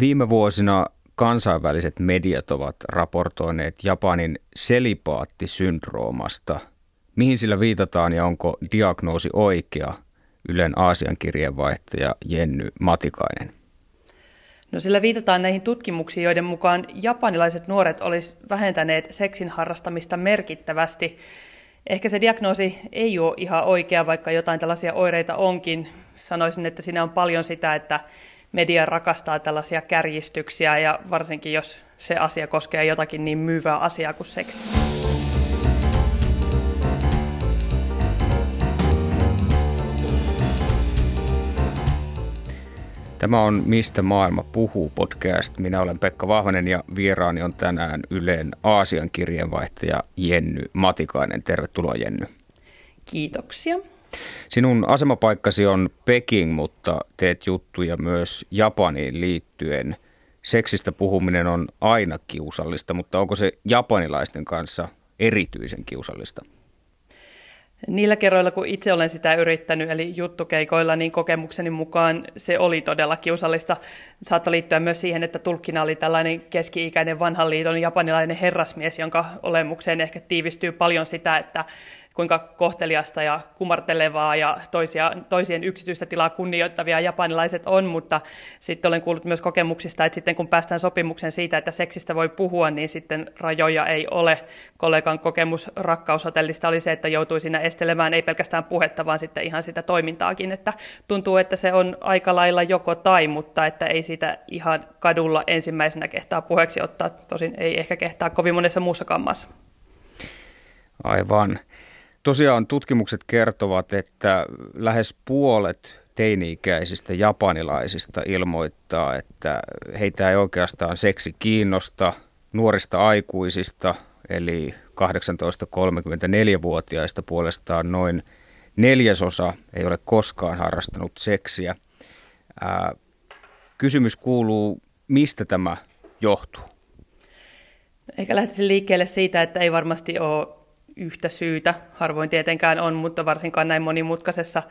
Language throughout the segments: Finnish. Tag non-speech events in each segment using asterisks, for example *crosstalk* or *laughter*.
Viime vuosina kansainväliset mediat ovat raportoineet Japanin selipaattisyndroomasta. Mihin sillä viitataan ja onko diagnoosi oikea? Ylen Aasian kirjeenvaihtaja Jenny Matikainen. No sillä viitataan näihin tutkimuksiin, joiden mukaan japanilaiset nuoret olisivat vähentäneet seksin harrastamista merkittävästi. Ehkä se diagnoosi ei ole ihan oikea, vaikka jotain tällaisia oireita onkin. Sanoisin, että siinä on paljon sitä, että media rakastaa tällaisia kärjistyksiä ja varsinkin jos se asia koskee jotakin niin myyvää asiaa kuin seksi. Tämä on Mistä maailma puhuu podcast. Minä olen Pekka Vahvanen ja vieraani on tänään Yleen Aasian kirjeenvaihtaja Jenny Matikainen. Tervetuloa Jenny. Kiitoksia. Sinun asemapaikkasi on Peking, mutta teet juttuja myös Japaniin liittyen. Seksistä puhuminen on aina kiusallista, mutta onko se japanilaisten kanssa erityisen kiusallista? Niillä kerroilla, kun itse olen sitä yrittänyt, eli juttukeikoilla, niin kokemukseni mukaan se oli todella kiusallista. Saattoi liittyä myös siihen, että tulkkina oli tällainen keski-ikäinen vanhan liiton japanilainen herrasmies, jonka olemukseen ehkä tiivistyy paljon sitä, että kuinka kohteliasta ja kumartelevaa ja toisia, toisien yksityistä tilaa kunnioittavia japanilaiset on, mutta sitten olen kuullut myös kokemuksista, että sitten kun päästään sopimuksen siitä, että seksistä voi puhua, niin sitten rajoja ei ole. Kollegan kokemus rakkaushotellista oli se, että joutui siinä estelemään ei pelkästään puhetta, vaan sitten ihan sitä toimintaakin, että tuntuu, että se on aika lailla joko tai, mutta että ei sitä ihan kadulla ensimmäisenä kehtaa puheeksi ottaa, tosin ei ehkä kehtaa kovin monessa muussakaan maassa. Aivan. Tosiaan tutkimukset kertovat, että lähes puolet teini-ikäisistä japanilaisista ilmoittaa, että heitä ei oikeastaan seksi kiinnosta nuorista aikuisista, eli 18-34-vuotiaista puolestaan noin neljäsosa ei ole koskaan harrastanut seksiä. Ää, kysymys kuuluu, mistä tämä johtuu? Ehkä lähtisin liikkeelle siitä, että ei varmasti ole yhtä syytä, harvoin tietenkään on, mutta varsinkaan näin monimutkaisessa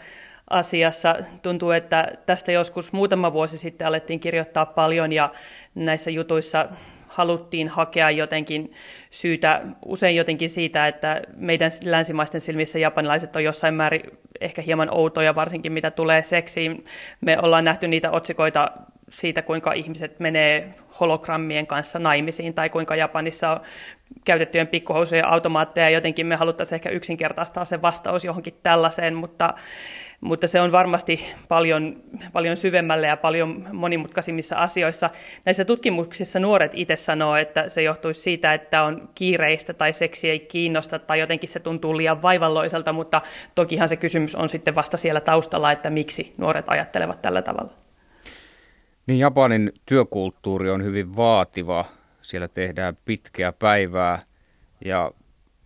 asiassa. Tuntuu, että tästä joskus muutama vuosi sitten alettiin kirjoittaa paljon ja näissä jutuissa haluttiin hakea jotenkin syytä, usein jotenkin siitä, että meidän länsimaisten silmissä japanilaiset on jossain määrin ehkä hieman outoja, varsinkin mitä tulee seksiin. Me ollaan nähty niitä otsikoita siitä, kuinka ihmiset menee hologrammien kanssa naimisiin tai kuinka Japanissa on käytettyjen pikkuhousujen automaatteja. Jotenkin me haluttaisiin ehkä yksinkertaistaa se vastaus johonkin tällaiseen, mutta, mutta se on varmasti paljon, paljon syvemmälle ja paljon monimutkaisimmissa asioissa. Näissä tutkimuksissa nuoret itse sanoo, että se johtuisi siitä, että on kiireistä tai seksi ei kiinnosta tai jotenkin se tuntuu liian vaivalloiselta, mutta tokihan se kysymys on sitten vasta siellä taustalla, että miksi nuoret ajattelevat tällä tavalla. Niin Japanin työkulttuuri on hyvin vaativa. Siellä tehdään pitkää päivää ja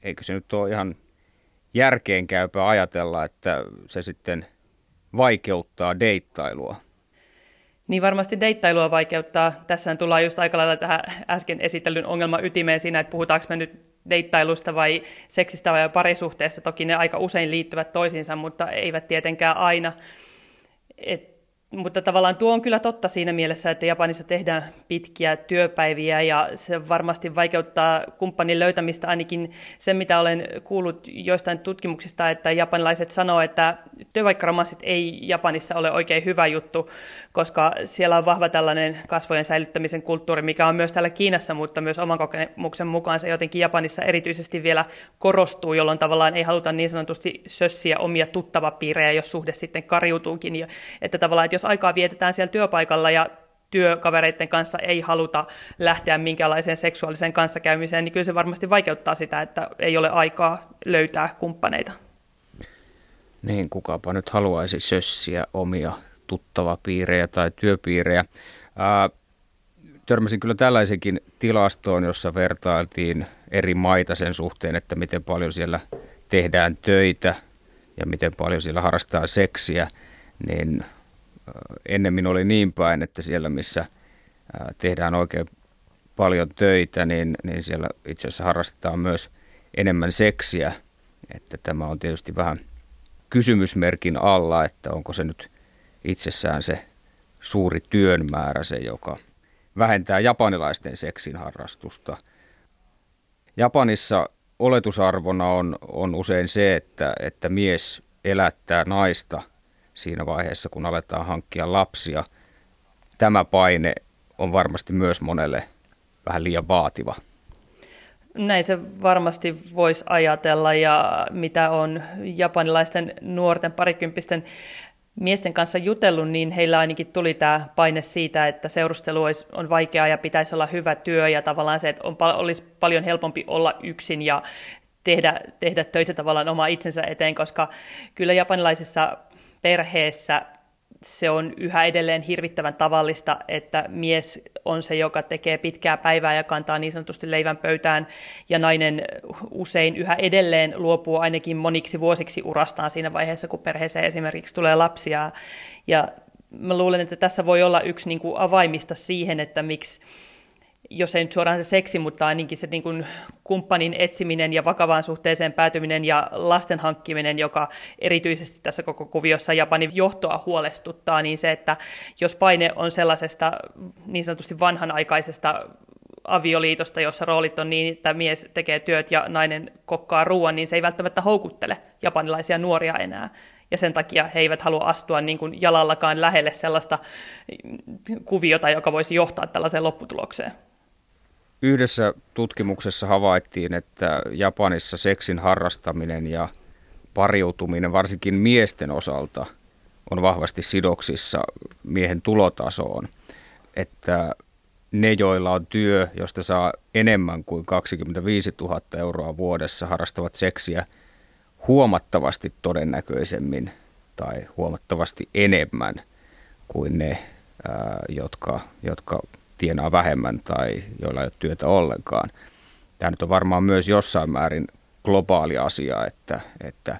eikö se nyt ole ihan järkeenkäypä ajatella, että se sitten vaikeuttaa deittailua? Niin varmasti deittailua vaikeuttaa. Tässä tullaan just aika lailla tähän äsken esitellyn ongelman ytimeen siinä, että puhutaanko me nyt deittailusta vai seksistä vai parisuhteesta. Toki ne aika usein liittyvät toisiinsa, mutta eivät tietenkään aina. Et mutta tavallaan tuo on kyllä totta siinä mielessä, että Japanissa tehdään pitkiä työpäiviä ja se varmasti vaikeuttaa kumppanin löytämistä ainakin sen, mitä olen kuullut joistain tutkimuksista, että japanilaiset sanoo, että työvaikkaromanssit ei Japanissa ole oikein hyvä juttu, koska siellä on vahva tällainen kasvojen säilyttämisen kulttuuri, mikä on myös täällä Kiinassa, mutta myös oman kokemuksen mukaan se jotenkin Japanissa erityisesti vielä korostuu, jolloin tavallaan ei haluta niin sanotusti sössiä omia tuttavapiirejä, jos suhde sitten kariutuukin. Että tavallaan, että jos aikaa vietetään siellä työpaikalla ja työkavereiden kanssa ei haluta lähteä minkäänlaiseen seksuaaliseen kanssakäymiseen, niin kyllä se varmasti vaikeuttaa sitä, että ei ole aikaa löytää kumppaneita. Niin, kukapa nyt haluaisi sössiä omia tuttavapiirejä tai työpiirejä. Ää, törmäsin kyllä tällaisenkin tilastoon, jossa vertailtiin eri maita sen suhteen, että miten paljon siellä tehdään töitä ja miten paljon siellä harrastaa seksiä, niin ennemmin oli niin päin, että siellä missä tehdään oikein paljon töitä, niin, niin siellä itse asiassa harrastetaan myös enemmän seksiä. Että tämä on tietysti vähän kysymysmerkin alla, että onko se nyt itsessään se suuri työn määrä se, joka vähentää japanilaisten seksin harrastusta. Japanissa oletusarvona on, on usein se, että, että mies elättää naista siinä vaiheessa, kun aletaan hankkia lapsia. Tämä paine on varmasti myös monelle vähän liian vaativa. Näin se varmasti voisi ajatella ja mitä on japanilaisten nuorten parikymppisten miesten kanssa jutellut, niin heillä ainakin tuli tämä paine siitä, että seurustelu olisi, on vaikeaa ja pitäisi olla hyvä työ ja tavallaan se, että on, olisi paljon helpompi olla yksin ja tehdä, tehdä töitä tavallaan oma itsensä eteen, koska kyllä japanilaisissa perheessä se on yhä edelleen hirvittävän tavallista, että mies on se, joka tekee pitkää päivää ja kantaa niin sanotusti leivän pöytään, ja nainen usein yhä edelleen luopuu ainakin moniksi vuosiksi urastaan siinä vaiheessa, kun perheeseen esimerkiksi tulee lapsia. Ja mä luulen, että tässä voi olla yksi niin kuin avaimista siihen, että miksi jos ei nyt suoraan se seksi, mutta ainakin se niin kuin kumppanin etsiminen ja vakavaan suhteeseen päätyminen ja lasten hankkiminen, joka erityisesti tässä koko kuviossa Japanin johtoa huolestuttaa, niin se, että jos paine on sellaisesta niin sanotusti vanhanaikaisesta avioliitosta, jossa roolit on niin, että mies tekee työt ja nainen kokkaa ruoan, niin se ei välttämättä houkuttele japanilaisia nuoria enää. Ja sen takia he eivät halua astua niin kuin jalallakaan lähelle sellaista kuviota, joka voisi johtaa tällaiseen lopputulokseen. Yhdessä tutkimuksessa havaittiin, että Japanissa seksin harrastaminen ja pariutuminen varsinkin miesten osalta on vahvasti sidoksissa miehen tulotasoon. Että ne, joilla on työ, josta saa enemmän kuin 25 000 euroa vuodessa, harrastavat seksiä huomattavasti todennäköisemmin tai huomattavasti enemmän kuin ne, jotka, jotka tienaa vähemmän tai joilla ei ole työtä ollenkaan. Tämä nyt on varmaan myös jossain määrin globaali asia, että, että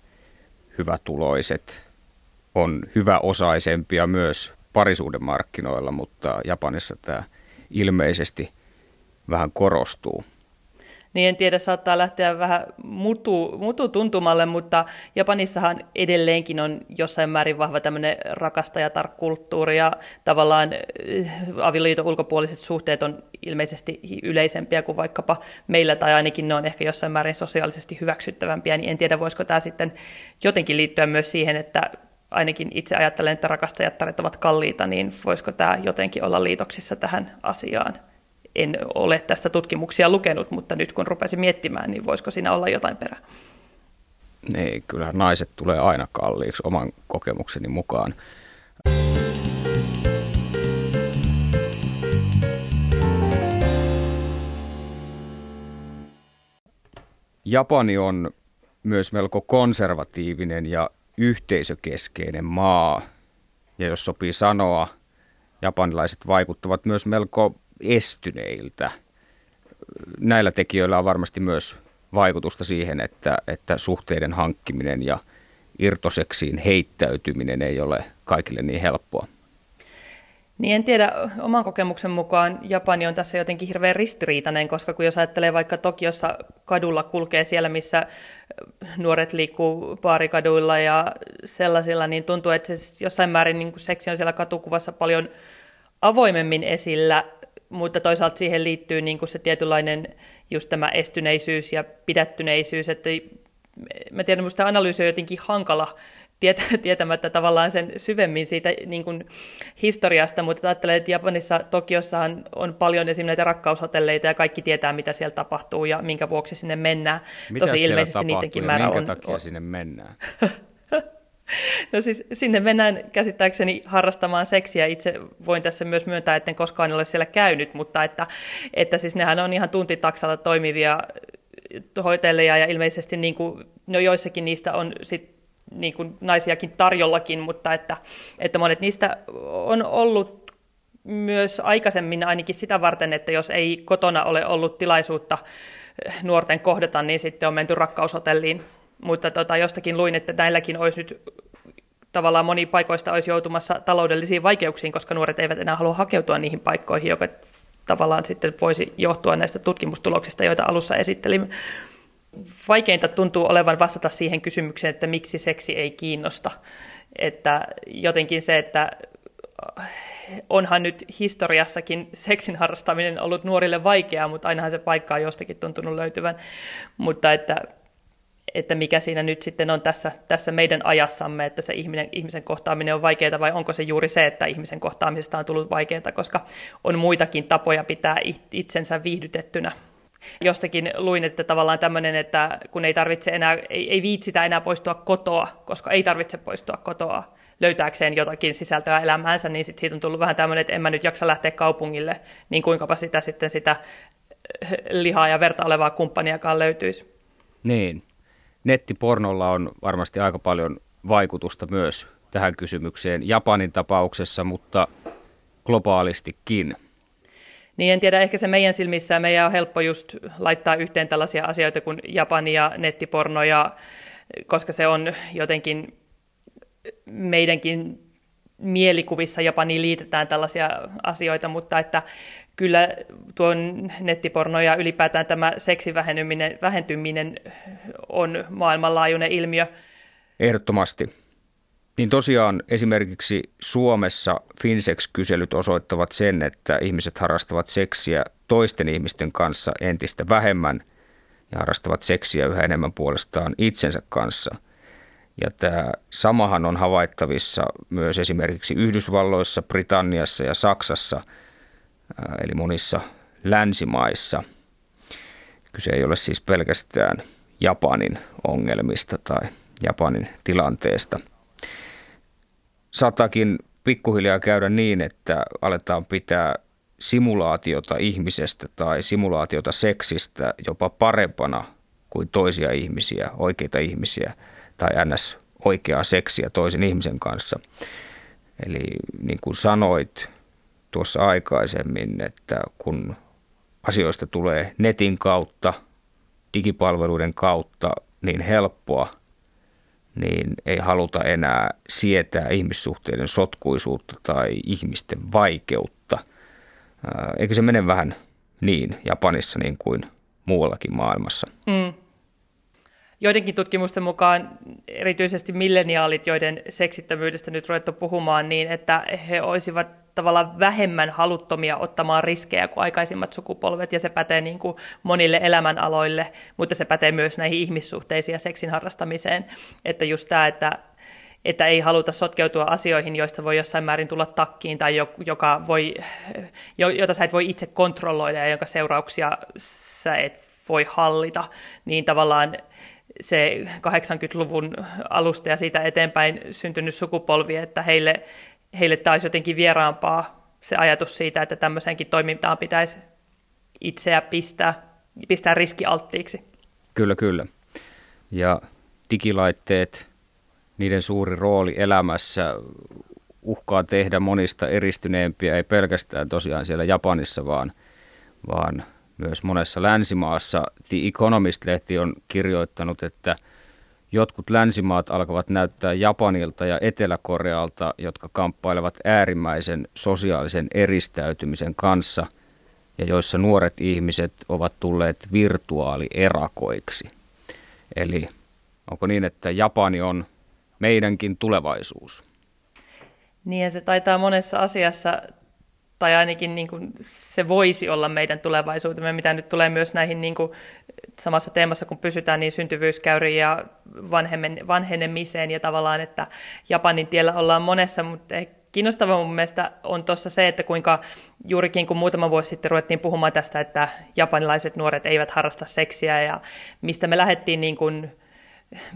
hyvätuloiset on hyväosaisempia myös parisuuden markkinoilla, mutta Japanissa tämä ilmeisesti vähän korostuu niin en tiedä, saattaa lähteä vähän mutu, mutu tuntumalle, mutta Japanissahan edelleenkin on jossain määrin vahva tämmöinen rakastajatar-kulttuuri ja tavallaan äh, avioliiton ulkopuoliset suhteet on ilmeisesti yleisempiä kuin vaikkapa meillä, tai ainakin ne on ehkä jossain määrin sosiaalisesti hyväksyttävämpiä, niin en tiedä, voisiko tämä sitten jotenkin liittyä myös siihen, että ainakin itse ajattelen, että rakastajattaret ovat kalliita, niin voisiko tämä jotenkin olla liitoksissa tähän asiaan? En ole tästä tutkimuksia lukenut, mutta nyt kun rupesin miettimään, niin voisiko siinä olla jotain perää? Ei, kyllä naiset tulee aina kalliiksi oman kokemukseni mukaan. Japani on myös melko konservatiivinen ja yhteisökeskeinen maa. Ja jos sopii sanoa, japanilaiset vaikuttavat myös melko estyneiltä. Näillä tekijöillä on varmasti myös vaikutusta siihen, että, että suhteiden hankkiminen ja irtoseksiin heittäytyminen ei ole kaikille niin helppoa. Niin en tiedä, oman kokemuksen mukaan Japani on tässä jotenkin hirveän ristiriitainen, koska kun jos ajattelee vaikka Tokiossa kadulla kulkee siellä, missä nuoret liikkuu paarikaduilla ja sellaisilla, niin tuntuu, että se jossain määrin niin seksi on siellä katukuvassa paljon avoimemmin esillä mutta toisaalta siihen liittyy niin kuin se tietynlainen just tämä estyneisyys ja pidättyneisyys, että mä tiedän, että analyysi on jotenkin hankala *laughs* tietämättä tavallaan sen syvemmin siitä niin kuin historiasta, mutta ajattelen, että Japanissa, Tokiossahan on paljon esimerkiksi näitä rakkaushotelleita ja kaikki tietää, mitä siellä tapahtuu ja minkä vuoksi sinne mennään. Mitä Tosi ilmeisesti niidenkin määrä minkä on... takia sinne mennään? *laughs* *laughs* No siis sinne mennään käsittääkseni harrastamaan seksiä. Itse voin tässä myös myöntää, että en koskaan ole siellä käynyt, mutta että, että siis nehän on ihan tuntitaksalla toimivia hoitelleja ja ilmeisesti niin kuin, no joissakin niistä on sit niin kuin naisiakin tarjollakin, mutta että, että monet niistä on ollut myös aikaisemmin ainakin sitä varten, että jos ei kotona ole ollut tilaisuutta nuorten kohdata, niin sitten on menty rakkaushotelliin mutta tota, jostakin luin, että näilläkin olisi nyt tavallaan moni paikoista olisi joutumassa taloudellisiin vaikeuksiin, koska nuoret eivät enää halua hakeutua niihin paikkoihin, joka tavallaan sitten voisi johtua näistä tutkimustuloksista, joita alussa esittelimme. Vaikeinta tuntuu olevan vastata siihen kysymykseen, että miksi seksi ei kiinnosta. Että jotenkin se, että onhan nyt historiassakin seksin harrastaminen ollut nuorille vaikeaa, mutta ainahan se paikka on jostakin tuntunut löytyvän. Mutta että, että mikä siinä nyt sitten on tässä, tässä meidän ajassamme, että se ihminen, ihmisen kohtaaminen on vaikeaa vai onko se juuri se, että ihmisen kohtaamisesta on tullut vaikeaa, koska on muitakin tapoja pitää itsensä viihdytettynä. Jostakin luin, että tavallaan tämmöinen, että kun ei tarvitse enää, ei, ei viitsitä enää poistua kotoa, koska ei tarvitse poistua kotoa, löytääkseen jotakin sisältöä elämäänsä, niin sit siitä on tullut vähän tämmöinen, että en mä nyt jaksa lähteä kaupungille, niin kuinka sitä sitten sitä eh, lihaa ja verta olevaa kumppaniakaan löytyisi. Niin. Nettipornolla on varmasti aika paljon vaikutusta myös tähän kysymykseen Japanin tapauksessa, mutta globaalistikin. Niin en tiedä, ehkä se meidän silmissä meidän on helppo just laittaa yhteen tällaisia asioita kuin Japani ja nettiporno, ja, koska se on jotenkin meidänkin mielikuvissa jopa niin liitetään tällaisia asioita, mutta että kyllä tuon nettiporno ja ylipäätään tämä seksin vähentyminen on maailmanlaajuinen ilmiö. Ehdottomasti. Niin tosiaan esimerkiksi Suomessa Finsex-kyselyt osoittavat sen, että ihmiset harrastavat seksiä toisten ihmisten kanssa entistä vähemmän ja harrastavat seksiä yhä enemmän puolestaan itsensä kanssa – ja tämä samahan on havaittavissa myös esimerkiksi Yhdysvalloissa, Britanniassa ja Saksassa, eli monissa länsimaissa. Kyse ei ole siis pelkästään Japanin ongelmista tai Japanin tilanteesta. Saattaakin pikkuhiljaa käydä niin, että aletaan pitää simulaatiota ihmisestä tai simulaatiota seksistä jopa parempana kuin toisia ihmisiä, oikeita ihmisiä – tai ns. oikeaa seksiä toisen ihmisen kanssa. Eli niin kuin sanoit tuossa aikaisemmin, että kun asioista tulee netin kautta, digipalveluiden kautta niin helppoa, niin ei haluta enää sietää ihmissuhteiden sotkuisuutta tai ihmisten vaikeutta. Eikö se mene vähän niin Japanissa niin kuin muuallakin maailmassa? Mm joidenkin tutkimusten mukaan erityisesti milleniaalit, joiden seksittömyydestä nyt ruvettu puhumaan, niin että he olisivat tavallaan vähemmän haluttomia ottamaan riskejä kuin aikaisimmat sukupolvet, ja se pätee niin kuin monille elämänaloille, mutta se pätee myös näihin ihmissuhteisiin ja seksin harrastamiseen. Että just tämä, että, että ei haluta sotkeutua asioihin, joista voi jossain määrin tulla takkiin tai joka voi, jota sä et voi itse kontrolloida ja jonka seurauksia sä et voi hallita, niin tavallaan se 80-luvun alusta ja siitä eteenpäin syntynyt sukupolvi, että heille, heille taisi jotenkin vieraampaa se ajatus siitä, että tämmöisenkin toimintaan pitäisi itseä pistää, pistää riskialttiiksi. Kyllä, kyllä. Ja digilaitteet, niiden suuri rooli elämässä uhkaa tehdä monista eristyneempiä, ei pelkästään tosiaan siellä Japanissa, vaan, vaan myös monessa länsimaassa. The Economist-lehti on kirjoittanut, että jotkut länsimaat alkavat näyttää Japanilta ja Etelä-Korealta, jotka kamppailevat äärimmäisen sosiaalisen eristäytymisen kanssa ja joissa nuoret ihmiset ovat tulleet virtuaalierakoiksi. Eli onko niin, että Japani on meidänkin tulevaisuus? Niin ja se taitaa monessa asiassa tai ainakin niin kuin se voisi olla meidän tulevaisuutemme, mitä nyt tulee myös näihin niin kuin samassa teemassa, kun pysytään niin syntyvyyskäyriin ja vanhenemiseen ja tavallaan, että Japanin tiellä ollaan monessa, mutta kiinnostavaa mun mielestä on tuossa se, että kuinka juurikin kun muutama vuosi sitten ruvettiin puhumaan tästä, että japanilaiset nuoret eivät harrasta seksiä ja mistä me lähdettiin niin kuin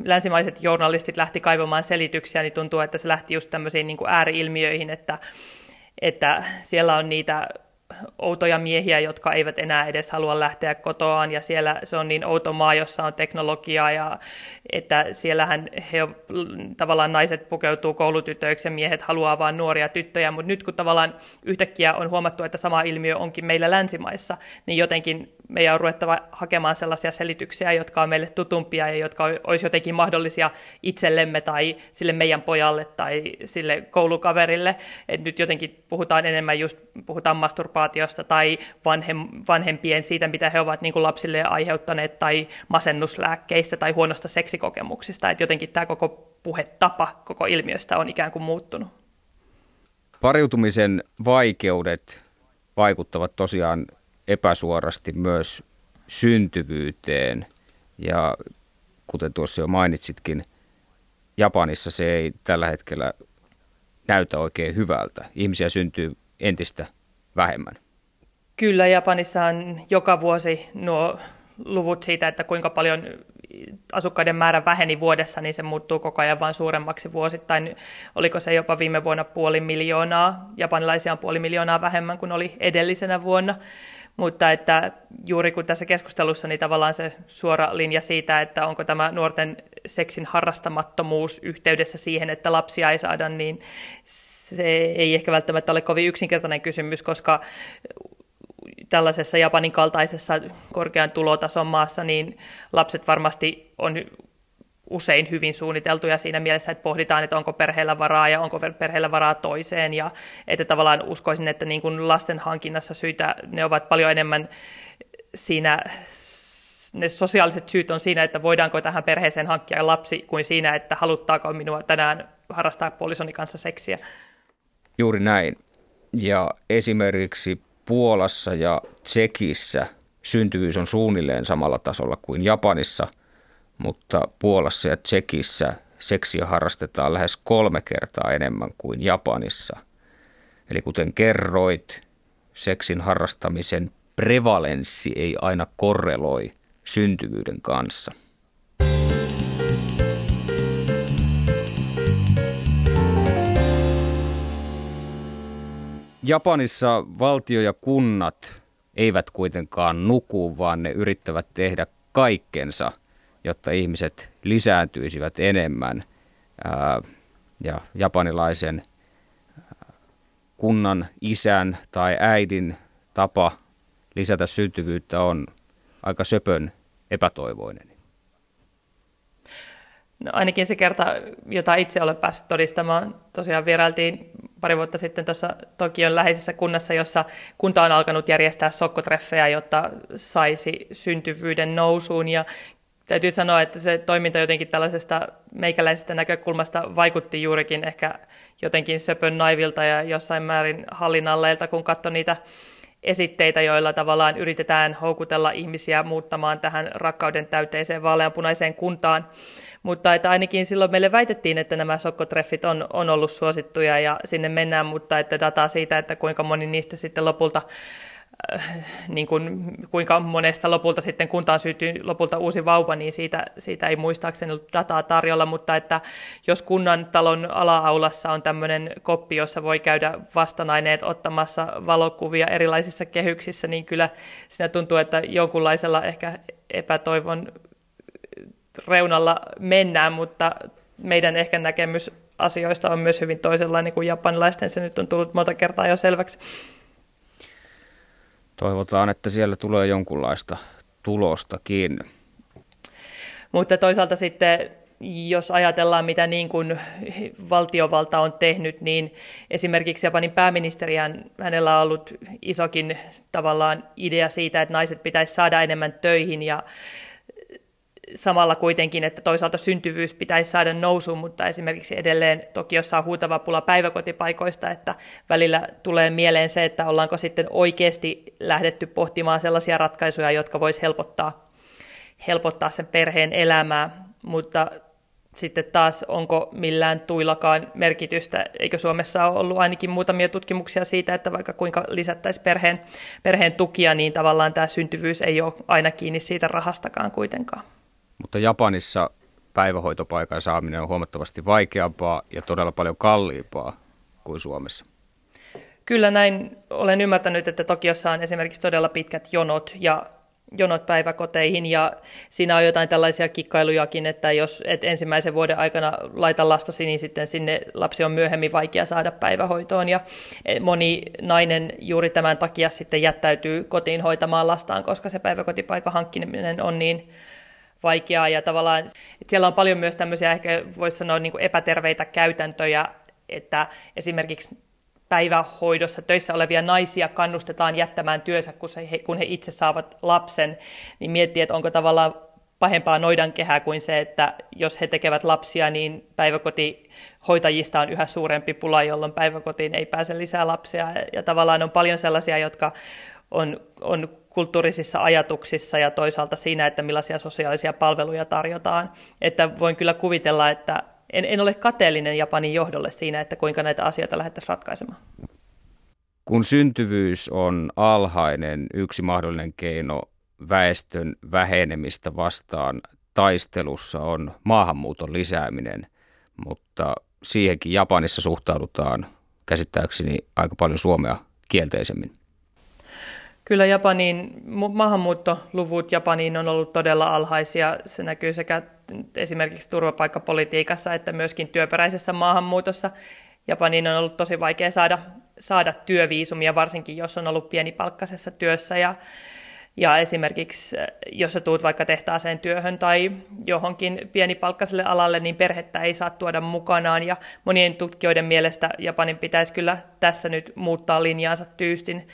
länsimaiset journalistit lähti kaivamaan selityksiä, niin tuntuu, että se lähti just tämmöisiin niin kuin ääriilmiöihin, että että siellä on niitä outoja miehiä, jotka eivät enää edes halua lähteä kotoaan, ja siellä se on niin outo maa, jossa on teknologiaa, ja että siellähän he tavallaan naiset pukeutuu koulutytöiksi ja miehet haluaa vain nuoria tyttöjä, mutta nyt kun tavallaan yhtäkkiä on huomattu, että sama ilmiö onkin meillä länsimaissa, niin jotenkin meidän on ruvettava hakemaan sellaisia selityksiä, jotka on meille tutumpia ja jotka olisi jotenkin mahdollisia itsellemme tai sille meidän pojalle tai sille koulukaverille. Et nyt jotenkin puhutaan enemmän just, puhutaan masturbaatiosta tai vanhem, vanhempien siitä, mitä he ovat niin kuin lapsille aiheuttaneet tai masennuslääkkeistä tai huonosta seksikokemuksista. Et jotenkin tämä koko puhetapa koko ilmiöstä on ikään kuin muuttunut. Pariutumisen vaikeudet vaikuttavat tosiaan epäsuorasti myös syntyvyyteen ja kuten tuossa jo mainitsitkin, Japanissa se ei tällä hetkellä näytä oikein hyvältä. Ihmisiä syntyy entistä vähemmän. Kyllä, Japanissa on joka vuosi nuo luvut siitä, että kuinka paljon asukkaiden määrä väheni vuodessa, niin se muuttuu koko ajan vain suuremmaksi vuosittain. Oliko se jopa viime vuonna puoli miljoonaa, japanilaisia on puoli miljoonaa vähemmän kuin oli edellisenä vuonna. Mutta että juuri kun tässä keskustelussa, niin tavallaan se suora linja siitä, että onko tämä nuorten seksin harrastamattomuus yhteydessä siihen, että lapsia ei saada, niin se ei ehkä välttämättä ole kovin yksinkertainen kysymys, koska tällaisessa Japanin kaltaisessa korkean tulotason maassa, niin lapset varmasti on usein hyvin suunniteltuja siinä mielessä, että pohditaan, että onko perheellä varaa ja onko perheellä varaa toiseen. Ja että tavallaan uskoisin, että niin kuin lasten hankinnassa syitä, ne ovat paljon enemmän siinä, ne sosiaaliset syyt on siinä, että voidaanko tähän perheeseen hankkia lapsi, kuin siinä, että haluttaako minua tänään harrastaa puolisoni kanssa seksiä. Juuri näin. Ja esimerkiksi Puolassa ja Tsekissä syntyvyys on suunnilleen samalla tasolla kuin Japanissa, mutta Puolassa ja Tsekissä seksiä harrastetaan lähes kolme kertaa enemmän kuin Japanissa. Eli kuten kerroit, seksin harrastamisen prevalenssi ei aina korreloi syntyvyyden kanssa. Japanissa valtio ja kunnat eivät kuitenkaan nuku, vaan ne yrittävät tehdä kaikkensa, jotta ihmiset lisääntyisivät enemmän. Ja japanilaisen kunnan isän tai äidin tapa lisätä syntyvyyttä on aika söpön epätoivoinen. No ainakin se kerta, jota itse olen päässyt todistamaan, tosiaan vierailtiin pari vuotta sitten tuossa Tokion läheisessä kunnassa, jossa kunta on alkanut järjestää sokkotreffejä, jotta saisi syntyvyyden nousuun. Ja täytyy sanoa, että se toiminta jotenkin tällaisesta meikäläisestä näkökulmasta vaikutti juurikin ehkä jotenkin söpön naivilta ja jossain määrin hallinnalleilta, kun katsoi niitä esitteitä, joilla tavallaan yritetään houkutella ihmisiä muuttamaan tähän rakkauden täyteiseen vaaleanpunaiseen kuntaan. Mutta että ainakin silloin meille väitettiin, että nämä sokkotreffit on, on ollut suosittuja ja sinne mennään, mutta että dataa siitä, että kuinka moni niistä sitten lopulta niin kuin, kuinka monesta lopulta sitten kuntaan syntyy lopulta uusi vauva, niin siitä, siitä ei muistaakseni ollut dataa tarjolla, mutta että jos kunnan talon ala-aulassa on tämmöinen koppi, jossa voi käydä vastanaineet ottamassa valokuvia erilaisissa kehyksissä, niin kyllä siinä tuntuu, että jonkunlaisella ehkä epätoivon reunalla mennään, mutta meidän ehkä näkemys asioista on myös hyvin toisenlainen kuin japanilaisten. Se nyt on tullut monta kertaa jo selväksi. Toivotaan, että siellä tulee jonkunlaista tulostakin. Mutta toisaalta sitten, jos ajatellaan, mitä niin kuin valtiovalta on tehnyt, niin esimerkiksi Japanin pääministeriän, hänellä on ollut isokin tavallaan idea siitä, että naiset pitäisi saada enemmän töihin ja samalla kuitenkin, että toisaalta syntyvyys pitäisi saada nousuun, mutta esimerkiksi edelleen Tokiossa on huutava pula päiväkotipaikoista, että välillä tulee mieleen se, että ollaanko sitten oikeasti lähdetty pohtimaan sellaisia ratkaisuja, jotka voisi helpottaa, helpottaa sen perheen elämää, mutta sitten taas onko millään tuillakaan merkitystä, eikö Suomessa ole ollut ainakin muutamia tutkimuksia siitä, että vaikka kuinka lisättäisiin perheen, perheen tukia, niin tavallaan tämä syntyvyys ei ole aina kiinni siitä rahastakaan kuitenkaan. Mutta Japanissa päivähoitopaikan saaminen on huomattavasti vaikeampaa ja todella paljon kalliimpaa kuin Suomessa. Kyllä näin olen ymmärtänyt, että Tokiossa on esimerkiksi todella pitkät jonot ja jonot päiväkoteihin ja siinä on jotain tällaisia kikkailujakin, että jos et ensimmäisen vuoden aikana laita lastasi, niin sitten sinne lapsi on myöhemmin vaikea saada päivähoitoon ja moni nainen juuri tämän takia sitten jättäytyy kotiin hoitamaan lastaan, koska se päiväkotipaikan hankkiminen on niin vaikeaa ja tavallaan siellä on paljon myös tämmöisiä ehkä voisi sanoa niin kuin epäterveitä käytäntöjä, että esimerkiksi päivähoidossa töissä olevia naisia kannustetaan jättämään työnsä, kun, he, kun he itse saavat lapsen, niin miettii, että onko tavallaan pahempaa noidankehää kuin se, että jos he tekevät lapsia, niin päiväkotihoitajista on yhä suurempi pula, jolloin päiväkotiin ei pääse lisää lapsia. Ja tavallaan on paljon sellaisia, jotka on, on kulttuurisissa ajatuksissa ja toisaalta siinä, että millaisia sosiaalisia palveluja tarjotaan. Että voin kyllä kuvitella, että en, en ole kateellinen Japanin johdolle siinä, että kuinka näitä asioita lähdettäisiin ratkaisemaan. Kun syntyvyys on alhainen, yksi mahdollinen keino väestön vähenemistä vastaan taistelussa on maahanmuuton lisääminen, mutta siihenkin Japanissa suhtaudutaan käsittääkseni aika paljon Suomea kielteisemmin. Kyllä Japanin maahanmuuttoluvut Japaniin on ollut todella alhaisia. Se näkyy sekä esimerkiksi turvapaikkapolitiikassa että myöskin työperäisessä maahanmuutossa. Japaniin on ollut tosi vaikea saada, saada työviisumia, varsinkin jos on ollut pienipalkkaisessa työssä. Ja, ja esimerkiksi jos sä tuut vaikka tehtaaseen työhön tai johonkin pienipalkkaiselle alalle, niin perhettä ei saa tuoda mukanaan. Ja monien tutkijoiden mielestä Japanin pitäisi kyllä tässä nyt muuttaa linjaansa tyystin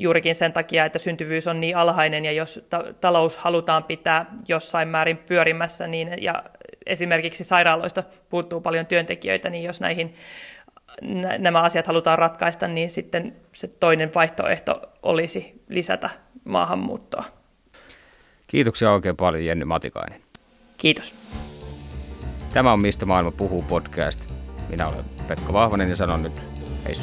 juurikin sen takia, että syntyvyys on niin alhainen ja jos ta- talous halutaan pitää jossain määrin pyörimässä niin, ja esimerkiksi sairaaloista puuttuu paljon työntekijöitä, niin jos näihin nämä asiat halutaan ratkaista, niin sitten se toinen vaihtoehto olisi lisätä maahanmuuttoa. Kiitoksia oikein paljon Jenny Matikainen. Kiitos. Tämä on Mistä maailma puhuu podcast. Minä olen Pekka Vahvanen ja sanon nyt hei